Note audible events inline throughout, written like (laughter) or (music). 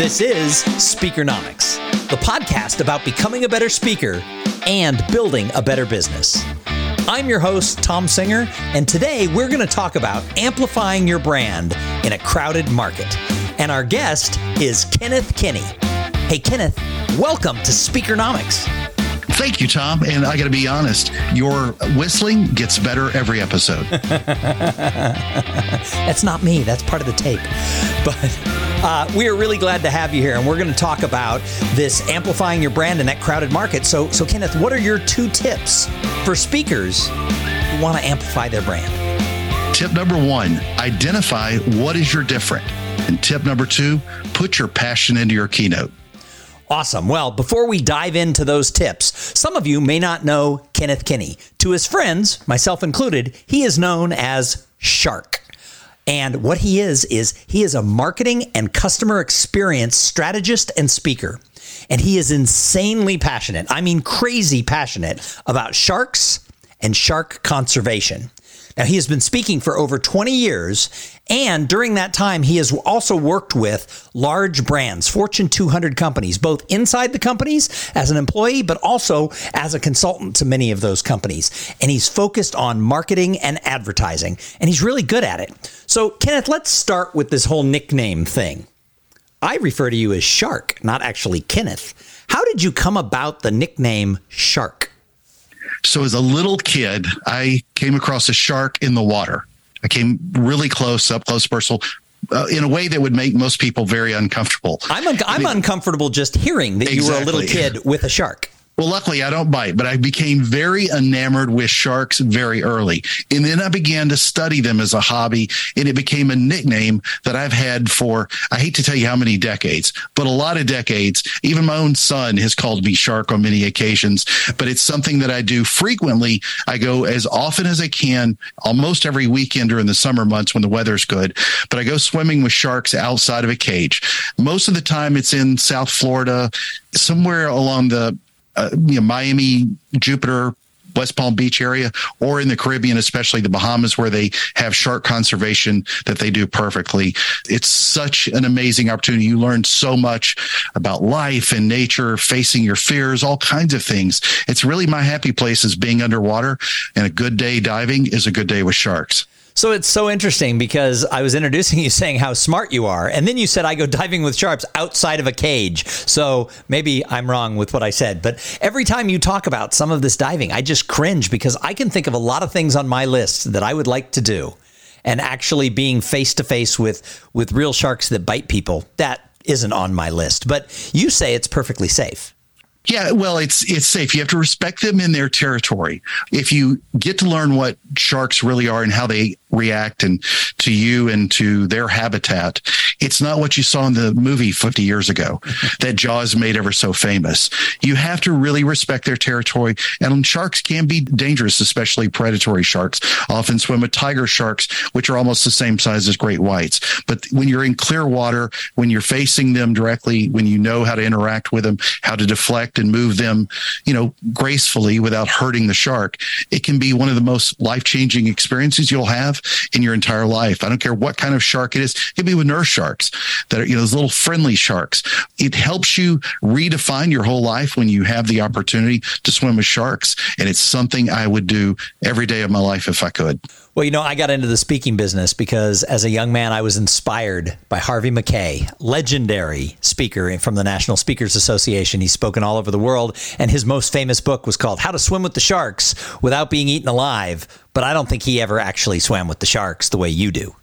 This is Speakernomics, the podcast about becoming a better speaker and building a better business. I'm your host, Tom Singer, and today we're going to talk about amplifying your brand in a crowded market. And our guest is Kenneth Kinney. Hey, Kenneth, welcome to Speakernomics. Thank you, Tom. And I got to be honest, your whistling gets better every episode. (laughs) That's not me, that's part of the tape. But uh, we are really glad to have you here, and we're going to talk about this amplifying your brand in that crowded market. So, so Kenneth, what are your two tips for speakers who want to amplify their brand? Tip number one identify what is your different. And tip number two put your passion into your keynote. Awesome. Well, before we dive into those tips, some of you may not know Kenneth Kinney. To his friends, myself included, he is known as Shark. And what he is, is he is a marketing and customer experience strategist and speaker. And he is insanely passionate, I mean, crazy passionate about sharks and shark conservation. Now, he has been speaking for over 20 years, and during that time, he has also worked with large brands, Fortune 200 companies, both inside the companies as an employee, but also as a consultant to many of those companies. And he's focused on marketing and advertising, and he's really good at it. So, Kenneth, let's start with this whole nickname thing. I refer to you as Shark, not actually Kenneth. How did you come about the nickname Shark? So, as a little kid, I came across a shark in the water. I came really close, up close, personal, uh, in a way that would make most people very uncomfortable. I'm un- I'm uncomfortable just hearing that exactly. you were a little kid with a shark. Well, luckily I don't bite, but I became very enamored with sharks very early. And then I began to study them as a hobby and it became a nickname that I've had for, I hate to tell you how many decades, but a lot of decades. Even my own son has called me shark on many occasions, but it's something that I do frequently. I go as often as I can, almost every weekend during the summer months when the weather's good, but I go swimming with sharks outside of a cage. Most of the time it's in South Florida, somewhere along the uh, you know, Miami, Jupiter, West Palm Beach area, or in the Caribbean, especially the Bahamas, where they have shark conservation that they do perfectly. It's such an amazing opportunity. You learn so much about life and nature, facing your fears, all kinds of things. It's really my happy place is being underwater, and a good day diving is a good day with sharks. So it's so interesting because I was introducing you saying how smart you are. And then you said I go diving with sharks outside of a cage. So maybe I'm wrong with what I said. But every time you talk about some of this diving, I just cringe because I can think of a lot of things on my list that I would like to do. And actually being face to face with with real sharks that bite people, that isn't on my list. But you say it's perfectly safe. Yeah, well, it's it's safe. You have to respect them in their territory. If you get to learn what sharks really are and how they react and to you and to their habitat, it's not what you saw in the movie 50 years ago (laughs) that Jaws made ever so famous. You have to really respect their territory. And sharks can be dangerous, especially predatory sharks. Often swim with tiger sharks, which are almost the same size as great whites. But when you're in clear water, when you're facing them directly, when you know how to interact with them, how to deflect and move them, you know, gracefully without hurting the shark, it can be one of the most life changing experiences you'll have in your entire life. I don't care what kind of shark it is. It could be with nurse sharks that are, you know, those little friendly sharks. It helps you redefine your whole life when you have the opportunity to swim with sharks. And it's something I would do every day of my life if I could. Well, you know, I got into the speaking business because as a young man, I was inspired by Harvey Mackay, legendary speaker from the National Speakers Association. He's spoken all over the world, and his most famous book was called How to Swim with the Sharks Without Being Eaten Alive. But I don't think he ever actually swam with the sharks the way you do.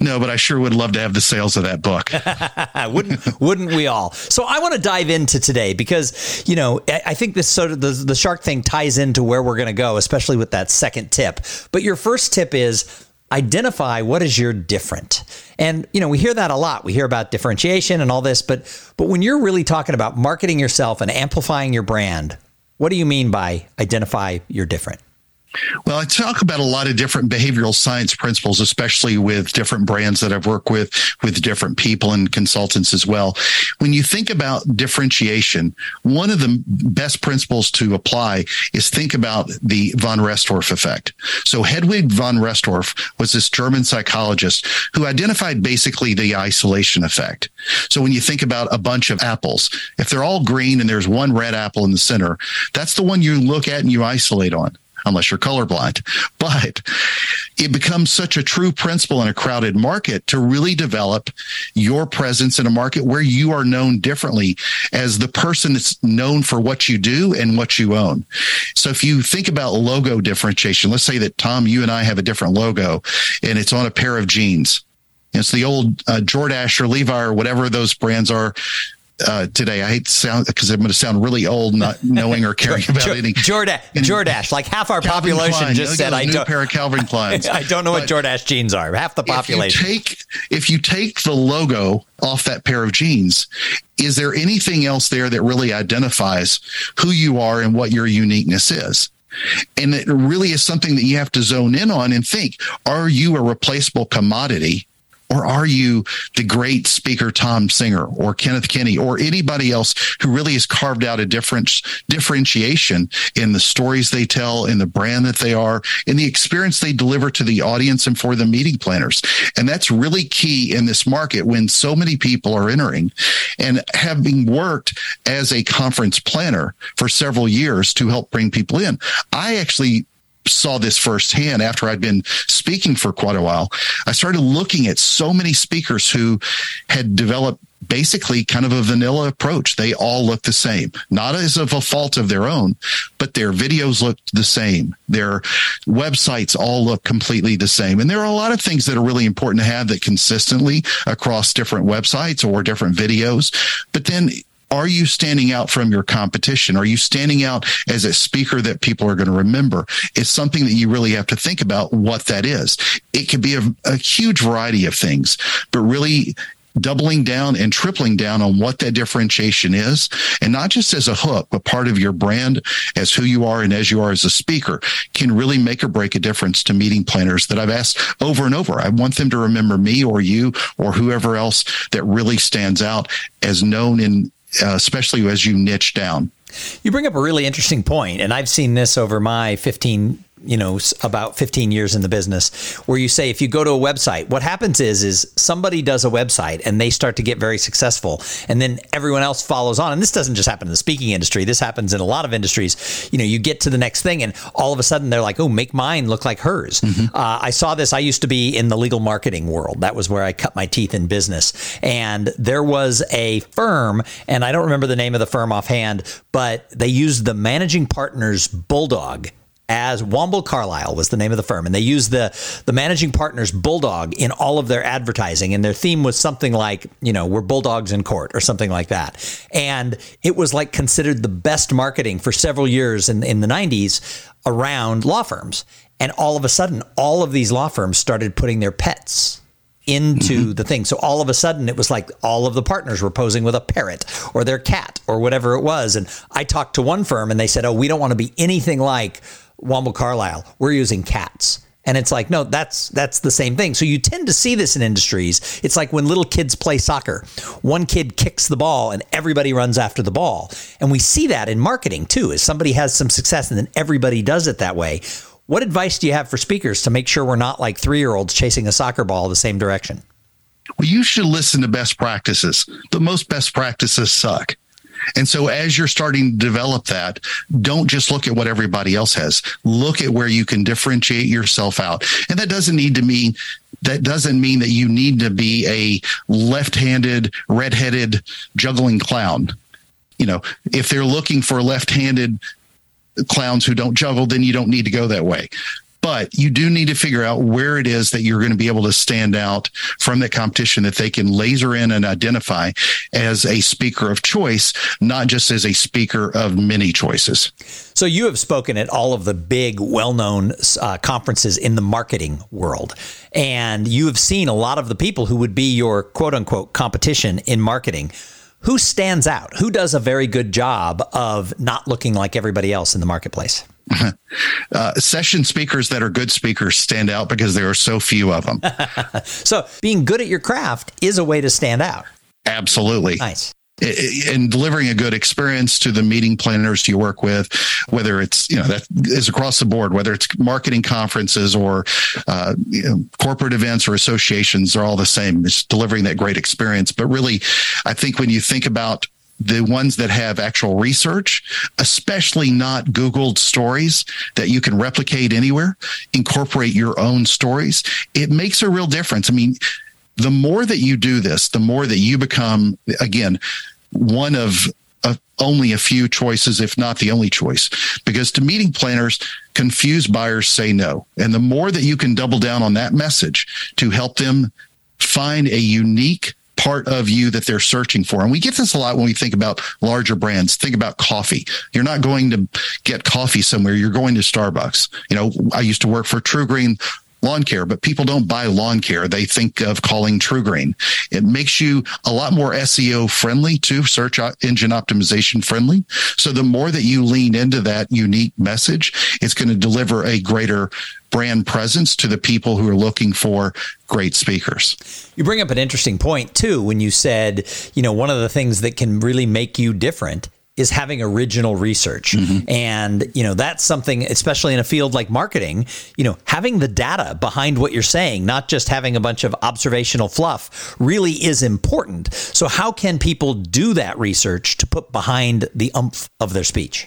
No, but I sure would love to have the sales of that book. (laughs) wouldn't wouldn't we all? So I want to dive into today because you know I think this sort of the, the shark thing ties into where we're going to go, especially with that second tip. But your first tip is identify what is your different. And you know, we hear that a lot. We hear about differentiation and all this, but but when you're really talking about marketing yourself and amplifying your brand, what do you mean by identify your different? Well, I talk about a lot of different behavioral science principles, especially with different brands that I've worked with, with different people and consultants as well. When you think about differentiation, one of the best principles to apply is think about the von Restorff effect. So Hedwig von Restorff was this German psychologist who identified basically the isolation effect. So when you think about a bunch of apples, if they're all green and there's one red apple in the center, that's the one you look at and you isolate on unless you're colorblind. But it becomes such a true principle in a crowded market to really develop your presence in a market where you are known differently as the person that's known for what you do and what you own. So if you think about logo differentiation, let's say that Tom, you and I have a different logo and it's on a pair of jeans. It's the old uh, Jordache or Levi or whatever those brands are uh, today. I hate to sound because I'm going to sound really old, not knowing or (laughs) caring about Jor- anything. Jordache, Jordache, like half our Calvin population Klein. just said, "I don't." pair of Calvin Kleins. (laughs) I don't know what But Jordache jeans are. Half the If you population. take if you take the logo off that pair of jeans, is there anything else there that really identifies who you are and what your uniqueness is? And it really is something that you have to zone in on and think: Are you a replaceable commodity? Or are you the great speaker Tom Singer or Kenneth Kinney or anybody else who really has carved out a difference, differentiation in the stories they tell, in the brand that they are, in the experience they deliver to the audience and for the meeting planners? And that's really key in this market when so many people are entering. And having worked as a conference planner for several years to help bring people in, I actually saw this firsthand after I'd been speaking for quite a while. I started looking at so many speakers who had developed basically kind of a vanilla approach. They all look the same, not as of a fault of their own, but their videos look the same. Their websites all look completely the same. And there are a lot of things that are really important to have that consistently across different websites or different videos. But then are you standing out from your competition? Are you standing out as a speaker that people are going to remember? It's something that you really have to think about what that is. It could be a, a huge variety of things, but really doubling down and tripling down on what that differentiation is and not just as a hook but part of your brand as who you are and as you are as a speaker can really make or break a difference to meeting planners that I've asked over and over. I want them to remember me or you or whoever else that really stands out as known in uh, especially as you niche down. You bring up a really interesting point, and I've seen this over my 15 you know about 15 years in the business where you say if you go to a website what happens is is somebody does a website and they start to get very successful and then everyone else follows on. And this doesn't just happen in the speaking industry. This happens in a lot of industries. You know you get to the next thing and all of a sudden they're like oh make mine look like hers. Mm-hmm. uh, i saw this. I used to be in the legal marketing world. That was where i cut my teeth in business. And there was a firm and i don't remember the name of the firm offhand but they used the managing partner's bulldog as Womble Carlyle was the name of the firm, and they used the the managing partner's bulldog in all of their advertising, and their theme was something like, you know, we're bulldogs in court or something like that, and it was like considered the best marketing for several years in in the '90s around law firms, and all of a sudden, all of these law firms started putting their pets into mm-hmm. the thing. So all of a sudden it was like all of the partners were posing with a parrot or their cat or whatever it was. And I talked to one firm and they said, Oh, we don't want to be anything like Womble Carlyle. We're using cats. And it's like, no, that's that's the same thing. So you tend to see this in industries. It's like when little kids play soccer. One kid kicks the ball and everybody runs after the ball. And we see that in marketing too, as somebody has some success and then everybody does it that way. What advice do you have for speakers to make sure we're not like three year olds chasing a soccer ball the same direction? Well, you should listen to best practices. The most best practices suck. And so as you're starting to develop that, don't just look at what everybody else has. Look at where you can differentiate yourself out. And that doesn't need to mean that doesn't mean that you need to be a left-handed, red-headed juggling clown. You know, if they're looking for left-handed clowns who don't juggle, then you don't need to go that way. But you do need to figure out where it is that you're going to be able to stand out from the competition that they can laser in and identify as a speaker of choice, not just as a speaker of many choices. So you have spoken at all of the big, well-known uh, conferences in the marketing world, and you have seen a lot of the people who would be your quote-unquote competition in marketing. Who stands out? Who does a very good job of not looking like everybody else in the marketplace? (laughs) Uh, session speakers that are good speakers stand out because there are so few of them. (laughs) so, being good at your craft is a way to stand out. Absolutely. Nice and delivering a good experience to the meeting planners you work with, whether it's, you know, that is across the board, whether it's marketing conferences or uh, you know, corporate events or associations, they're all the same. It's delivering that great experience. But really, I think when you think about the ones that have actual research, especially not Googled stories that you can replicate anywhere, incorporate your own stories. It makes a real difference. I mean, the more that you do this, the more that you become, again, one of uh, only a few choices, if not the only choice. Because to meeting planners, confused buyers say no. And the more that you can double down on that message to help them find a unique part of you that they're searching for. And we get this a lot when we think about larger brands. Think about coffee. You're not going to get coffee somewhere. You're going to Starbucks. You know, I used to work for TruGreen lawn care, but people don't buy lawn care. They think of calling TruGreen. It makes you a lot more SEO friendly too, search engine optimization friendly. So the more that you lean into that unique message, it's going to deliver a greater brand presence to the people who are looking for great speakers. You bring up an interesting point too when you said, you know, one of the things that can really make you different is having original research. Mm-hmm. And, you know, that's something, especially in a field like marketing, you know, having the data behind what you're saying, not just having a bunch of observational fluff, really is important. So, how can people do that research to put behind the umph of their speech?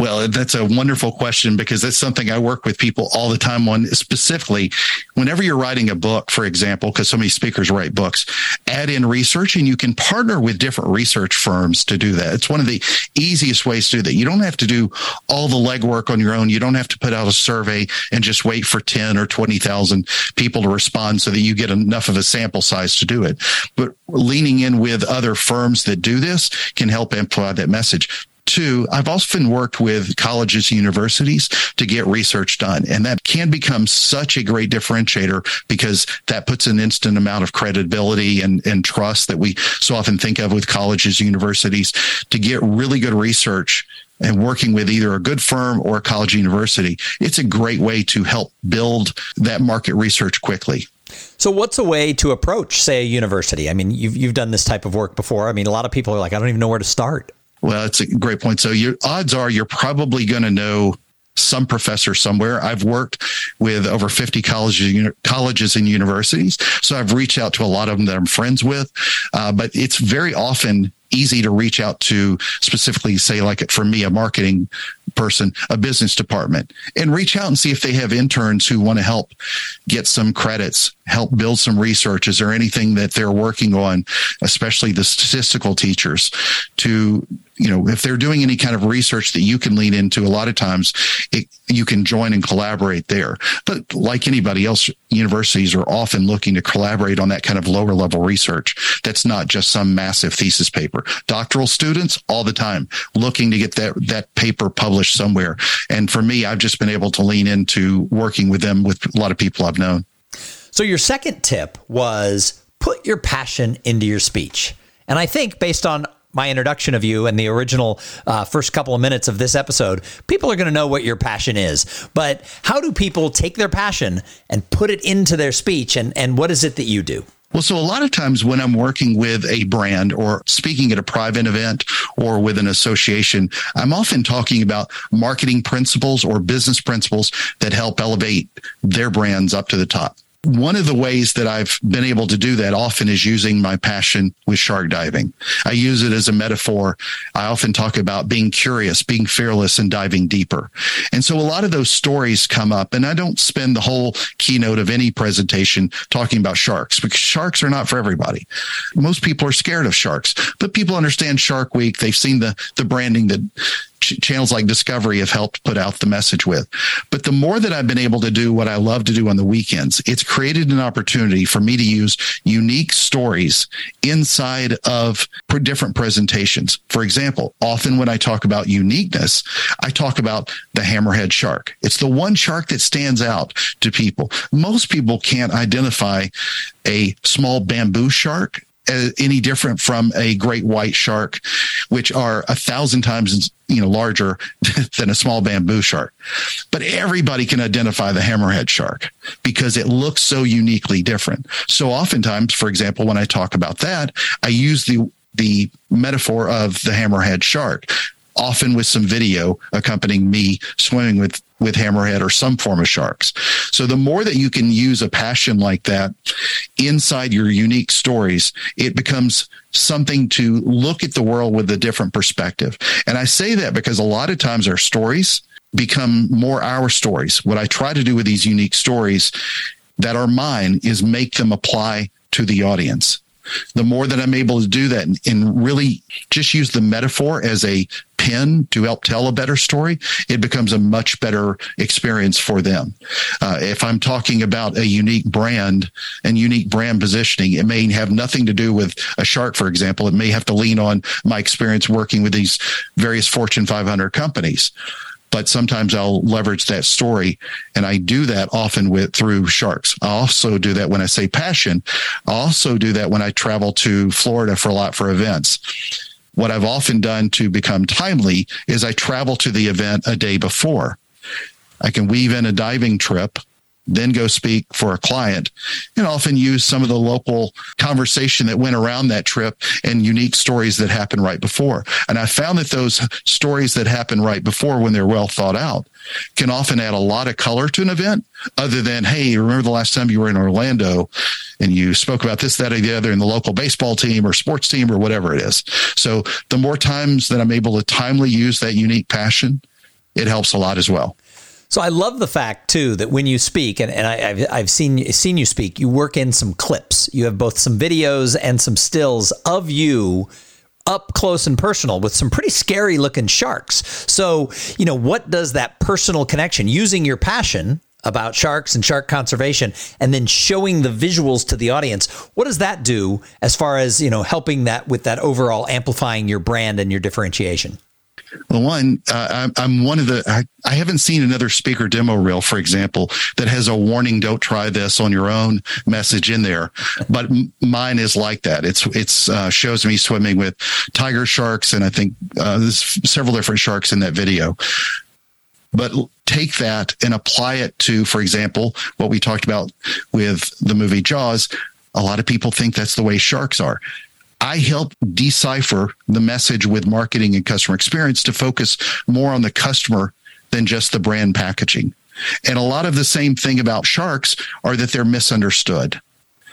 Well, that's a wonderful question because that's something I work with people all the time on. Specifically, whenever you're writing a book, for example, because so many speakers write books, add in research and you can partner with different research firms to do that. It's one of the easiest ways to do that. You don't have to do all the legwork on your own. You don't have to put out a survey and just wait for 10 or 20,000 people to respond so that you get enough of a sample size to do it. But leaning in with other firms that do this can help amplify that message. Two, I've often worked with colleges and universities to get research done. And that can become such a great differentiator because that puts an instant amount of credibility and, and trust that we so often think of with colleges universities to get really good research and working with either a good firm or a college university. It's a great way to help build that market research quickly. So, what's a way to approach, say, a university? I mean, you've you've done this type of work before. I mean, a lot of people are like, I don't even know where to start. Well, it's a great point. So your odds are you're probably going to know some professor somewhere. I've worked with over 50 colleges, colleges and universities. So I've reached out to a lot of them that I'm friends with. Uh, but it's very often easy to reach out to specifically say like for me, a marketing person, a business department and reach out and see if they have interns who want to help get some credits, help build some research. Is there anything that they're working on, especially the statistical teachers to you know, if they're doing any kind of research that you can lean into, a lot of times it, you can join and collaborate there. But like anybody else, universities are often looking to collaborate on that kind of lower level research. That's not just some massive thesis paper. Doctoral students all the time looking to get that, that paper published somewhere. And for me, I've just been able to lean into working with them with a lot of people I've known. So your second tip was put your passion into your speech. And I think based on my introduction of you and the original uh, first couple of minutes of this episode, people are going to know what your passion is. But how do people take their passion and put it into their speech? And, and what is it that you do? Well, so a lot of times when I'm working with a brand or speaking at a private event or with an association, I'm often talking about marketing principles or business principles that help elevate their brands up to the top. One of the ways that I've been able to do that often is using my passion with shark diving. I use it as a metaphor. I often talk about being curious, being fearless, and diving deeper. And so a lot of those stories come up, and I don't spend the whole keynote of any presentation talking about sharks because sharks are not for everybody. Most people are scared of sharks, but people understand Shark Week. They've seen the, the branding that ch- channels like Discovery have helped put out the message with. But the more that I've been able to do what I love to do on the weekends, it's created an opportunity for me to use unique stories inside of different presentations. For example, often when I talk about uniqueness, I talk about the hammerhead shark. It's the one shark that stands out to people. Most people can't identify a small bamboo shark Uh, any different from a great white shark, which are a thousand times you know larger (laughs) than a small bamboo shark. But everybody can identify the hammerhead shark because it looks so uniquely different. So oftentimes, for example, when I talk about that, I use the the metaphor of the hammerhead shark often with some video accompanying me swimming with with hammerhead or some form of sharks. So the more that you can use a passion like that inside your unique stories, it becomes something to look at the world with a different perspective. And I say that because a lot of times our stories become more our stories. What I try to do with these unique stories that are mine is make them apply to the audience the more that I'm able to do that and, and really just use the metaphor as a pin to help tell a better story, it becomes a much better experience for them. Uh, if I'm talking about a unique brand and unique brand positioning, it may have nothing to do with a shark, for example. It may have to lean on my experience working with these various Fortune 500 companies but sometimes I'll leverage that story. And I do that often with through sharks. I also do that when I say passion. I also do that when I travel to Florida for a lot for events. What I've often done to become timely is I travel to the event a day before. I can weave in a diving trip then go speak for a client and often use some of the local conversation that went around that trip and unique stories that happened right before. And I found that those stories that happen right before when they're well thought out can often add a lot of color to an event other than, Hey, remember the last time you were in Orlando and you spoke about this, that, or the other in the local baseball team or sports team or whatever it is. So the more times that I'm able to timely use that unique passion, it helps a lot as well. So I love the fact too that when you speak, and, and I, have I've seen seen you speak, you work in some clips. You have both some videos and some stills of you up close and personal with some pretty scary looking sharks. So, you know, what does that personal connection using your passion about sharks and shark conservation and then showing the visuals to the audience, what does that do as far as, you know, helping that with that overall amplifying your brand and your differentiation? Well, one, uh, I'm, one of the, I, I haven't seen another speaker demo reel, for example, that has a warning, don't try this on your own message in there. But mine is like that. It's, it's, uh, shows me swimming with tiger sharks. And I think, uh, there's several different sharks in that video. But take that and apply it to, for example, what we talked about with the movie Jaws. A lot of people think that's the way sharks are. I help decipher the message with marketing and customer experience to focus more on the customer than just the brand packaging. And a lot of the same thing about sharks are that they're misunderstood.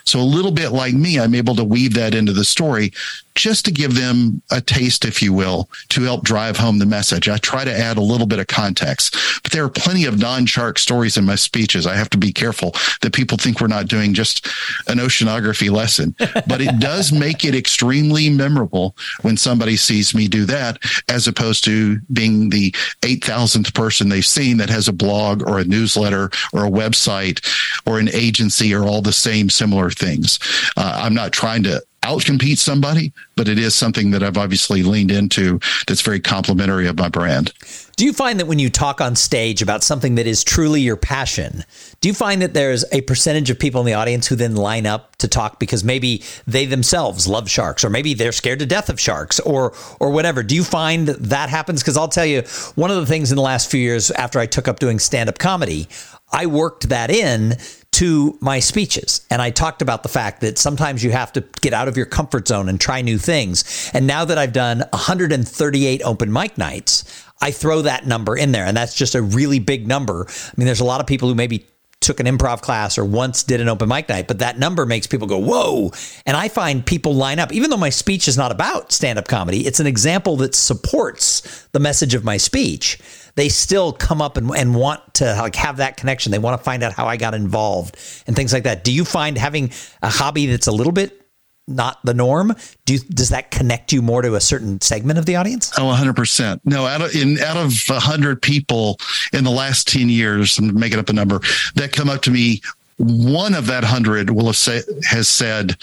So a little bit like me, I'm able to weave that into the story just to give them a taste, if you will, to help drive home the message. I try to add a little bit of context, but there are plenty of non-shark stories in my speeches. I have to be careful that people think we're not doing just an oceanography lesson, but it does make it extremely memorable when somebody sees me do that, as opposed to being the 8,000th person they've seen that has a blog or a newsletter or a website or an agency or all the same similar things. Uh, I'm not trying to outcompete somebody, but it is something that I've obviously leaned into that's very complimentary of my brand. Do you find that when you talk on stage about something that is truly your passion, do you find that there's a percentage of people in the audience who then line up to talk because maybe they themselves love sharks or maybe they're scared to death of sharks or or whatever? Do you find that, that happens because I'll tell you one of the things in the last few years after I took up doing stand-up comedy, I worked that in to my speeches. And I talked about the fact that sometimes you have to get out of your comfort zone and try new things. And now that I've done 138 open mic nights, I throw that number in there. And that's just a really big number. I mean, there's a lot of people who maybe took an improv class or once did an open mic night, but that number makes people go, whoa. And I find people line up, even though my speech is not about stand up comedy, it's an example that supports the message of my speech they still come up and, and want to like have that connection. They want to find out how I got involved and things like that. Do you find having a hobby that's a little bit not the norm? Do does that connect you more to a certain segment of the audience? Oh, 100%. No, out of, in, out of 100 people in the last 10 years, I'm making up a number, that come up to me, one of that 100 will have say, has said,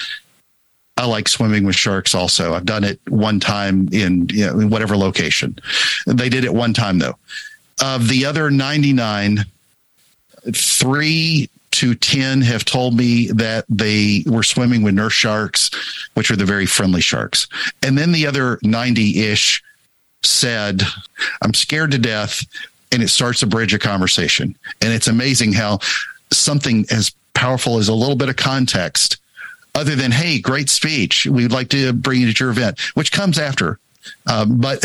I like swimming with sharks also. I've done it one time in, you know, in whatever location. They did it one time though. Of the other 99, three to 10 have told me that they were swimming with nurse sharks, which are the very friendly sharks. And then the other 90 ish said, I'm scared to death. And it starts a bridge of conversation. And it's amazing how something as powerful as a little bit of context, other than, hey, great speech, we'd like to bring you to your event, which comes after. Um, but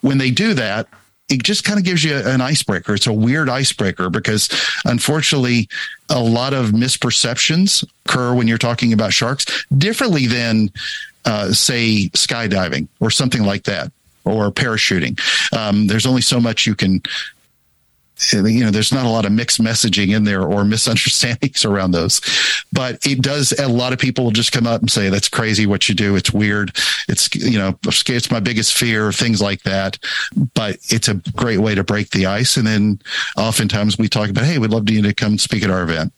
when they do that, it just kind of gives you an icebreaker. It's a weird icebreaker because unfortunately, a lot of misperceptions occur when you're talking about sharks differently than, uh, say, skydiving or something like that or parachuting. Um, there's only so much you can you know, there's not a lot of mixed messaging in there or (laughs) misunderstandings around those, but it does. A lot of people will just come up and say, that's crazy what you do. It's weird. It's, you know, it's my biggest fear, things like that. But it's a great way to break the ice. And then oftentimes we talk about, Hey, we'd love you to come speak at our event.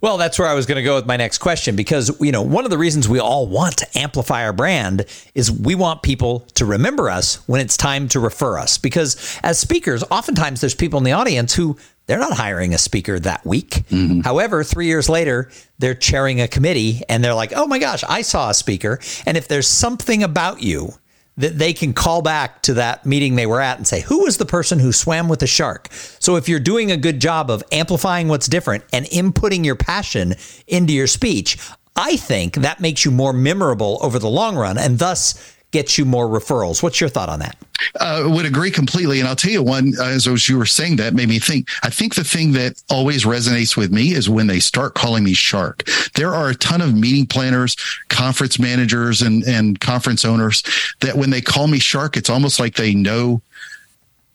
Well, that's where I was going to go with my next question because, you know, one of the reasons we all want to amplify our brand is we want people to remember us when it's time to refer us. Because as speakers, oftentimes there's people in the audience who they're not hiring a speaker that week. Mm-hmm. However, three years later, they're chairing a committee and they're like, oh my gosh, I saw a speaker. And if there's something about you that they can call back to that meeting they were at and say, who was the person who swam with the shark? So if you're doing a good job of amplifying what's different and inputting your passion into your speech, I think that makes you more memorable over the long run and thus gets you more referrals. What's your thought on that? Uh, would agree completely. And I'll tell you one, as, as you were saying that made me think, I think the thing that always resonates with me is when they start calling me shark. There are a ton of meeting planners, conference managers and, and conference owners that when they call me shark, it's almost like they know,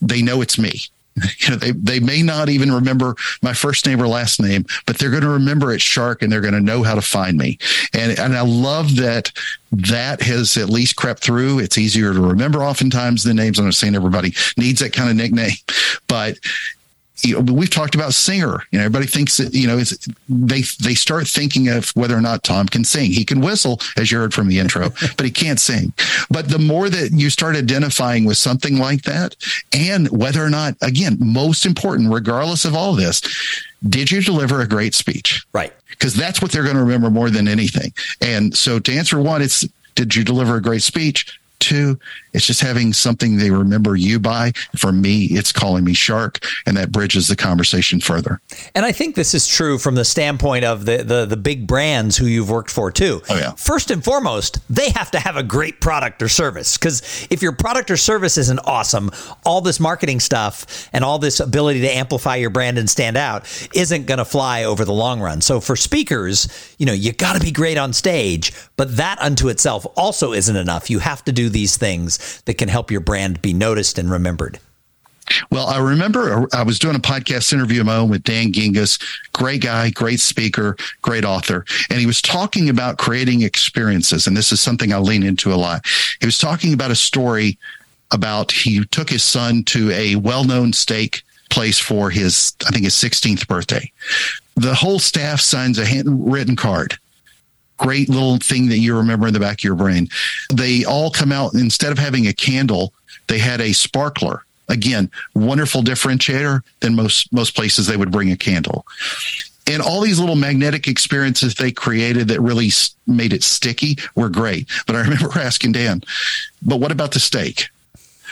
they know it's me (laughs) you know, they, they may not even remember my first name or last name, but they're going to remember it's Shark and they're going to know how to find me. And, and I love that that has at least crept through. It's easier to remember oftentimes the names. I'm not saying everybody needs that kind of nickname, but you know, we've talked about singer. You know, everybody thinks that, you know, they, they start thinking of whether or not Tom can sing. He can whistle, as you heard from the intro, (laughs) but he can't sing. But the more that you start identifying with something like that, and whether or not, again, most important, regardless of all this, did you deliver a great speech? Right. Because that's what they're going to remember more than anything. And so to answer one, it's, did you deliver a great speech? Two, it's just having something they remember you by. For me, it's calling me Shark, and that bridges the conversation further. And I think this is true from the standpoint of the the, the big brands who you've worked for too. Oh, yeah. First and foremost, they have to have a great product or service because if your product or service isn't awesome, all this marketing stuff and all this ability to amplify your brand and stand out isn't going to fly over the long run. So for speakers, you know, you got to be great on stage, but that unto itself also isn't enough. You have to do these things that can help your brand be noticed and remembered? Well, I remember uh, I was doing a podcast interview of my own with Dan Gingiss, great guy, great speaker, great author. And he was talking about creating experiences. And this is something I lean into a lot. He was talking about a story about he took his son to a well known steak place for his, I think his 16th birthday. The whole staff signs a handwritten card great little thing that you remember in the back of your brain. They all come out instead of having a candle, they had a sparkler. Again, wonderful differentiator than most most places they would bring a candle. And all these little magnetic experiences they created that really made it sticky were great. But I (laughs) remember asking Dan, but what about the steak?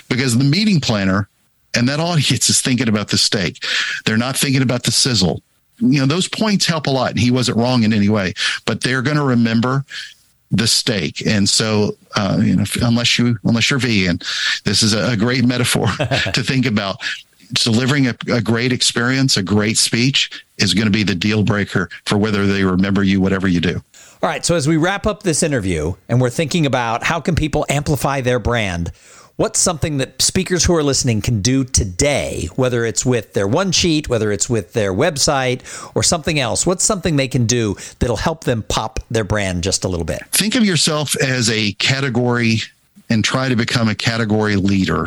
Because the meeting planner and that audience is thinking about the steak. They're not thinking about the sizzle you know, those points help a lot. He wasn't wrong in any way, but they're going to remember the steak. And so, uh, you know, unless you, unless you're vegan, this is a, a great metaphor (laughs) to think about. Delivering a, a great experience, a great speech is going to be the deal breaker for whether they remember you, whatever you do. All right. So as we wrap up this interview and we're thinking about how can people amplify their brand, what's something that speakers who are listening can do today, whether it's with their one sheet, whether it's with their website or something else? What's something they can do that'll help them pop their brand just a little bit? Think of yourself as a category and try to become a category leader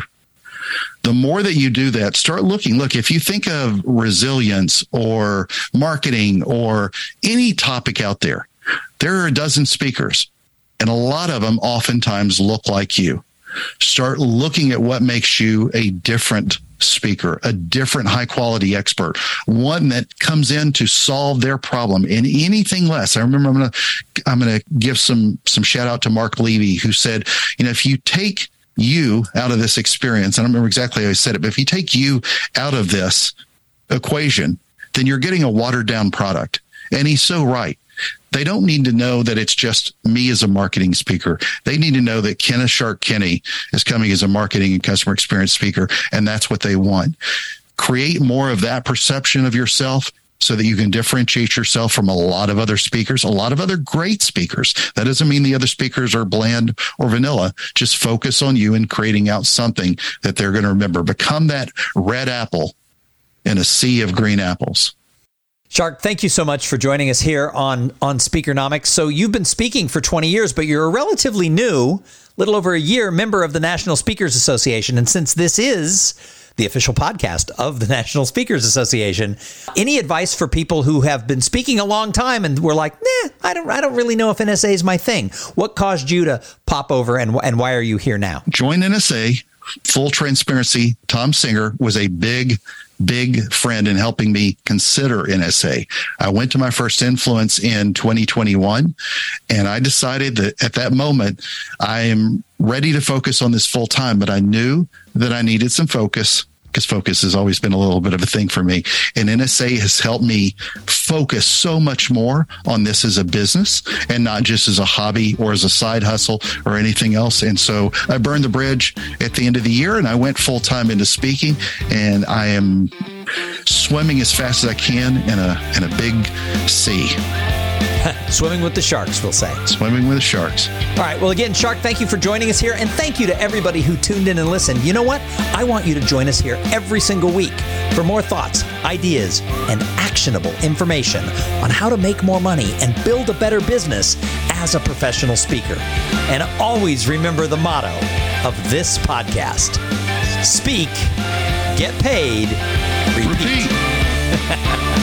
the more that you do that, start looking. Look, if you think of resilience or marketing or any topic out there, there are a dozen speakers, and a lot of them oftentimes look like you. Start looking at what makes you a different speaker, a different high quality expert, one that comes in to solve their problem in anything less. I remember I'm going to, I'm going to give some, some shout out to Mark Levy who said, you know, if you take you out of this experience, I don't remember exactly how he said it, but if you take you out of this equation, then you're getting a watered down product. And he's so right. They don't need to know that it's just me as a marketing speaker. They need to know that Kenneth Shark Kinney is coming as a marketing and customer experience speaker, and that's what they want. Create more of that perception of yourself so that you can differentiate yourself from a lot of other speakers, a lot of other great speakers. That doesn't mean the other speakers are bland or vanilla. Just focus on you and creating out something that they're going to remember. Become that red apple in a sea of green apples. Shark, thank you so much for joining us here on on Speakernomics. So you've been speaking for 20 years, but you're a relatively new, little over a year member of the National Speakers Association, and since this is the official podcast of the (laughs) National Speakers Association. Any advice for people who have been speaking a long time and were like, "Nah, I don't, I don't really know if NSA is my thing." What caused you to pop over, and and why are you here now? Join NSA. Full transparency. Tom Singer was a big big friend in helping me consider NSA. I went to my first influence in 2021 and I decided that at that moment I am ready to focus on this full time, but I knew that I needed some focus because focus has always been a little bit of a thing for me. And NSA has helped me focus so much more on this as a business and not just as a hobby or as a side hustle or anything else. And so I burned the bridge at the end of the year and I went full time into speaking and I am swimming as fast as I can in a in a big sea. (laughs) Swimming with the sharks, we'll say. Swimming with the sharks. All right. Well, again, Shark, thank you for joining us here. And thank you to everybody who tuned in and listened. You know what? I want you to join us here every single week for more thoughts, ideas, and actionable information on how to make more money and build a better business as a professional speaker. And always remember the motto of this podcast speak, get paid, repeat. repeat. (laughs)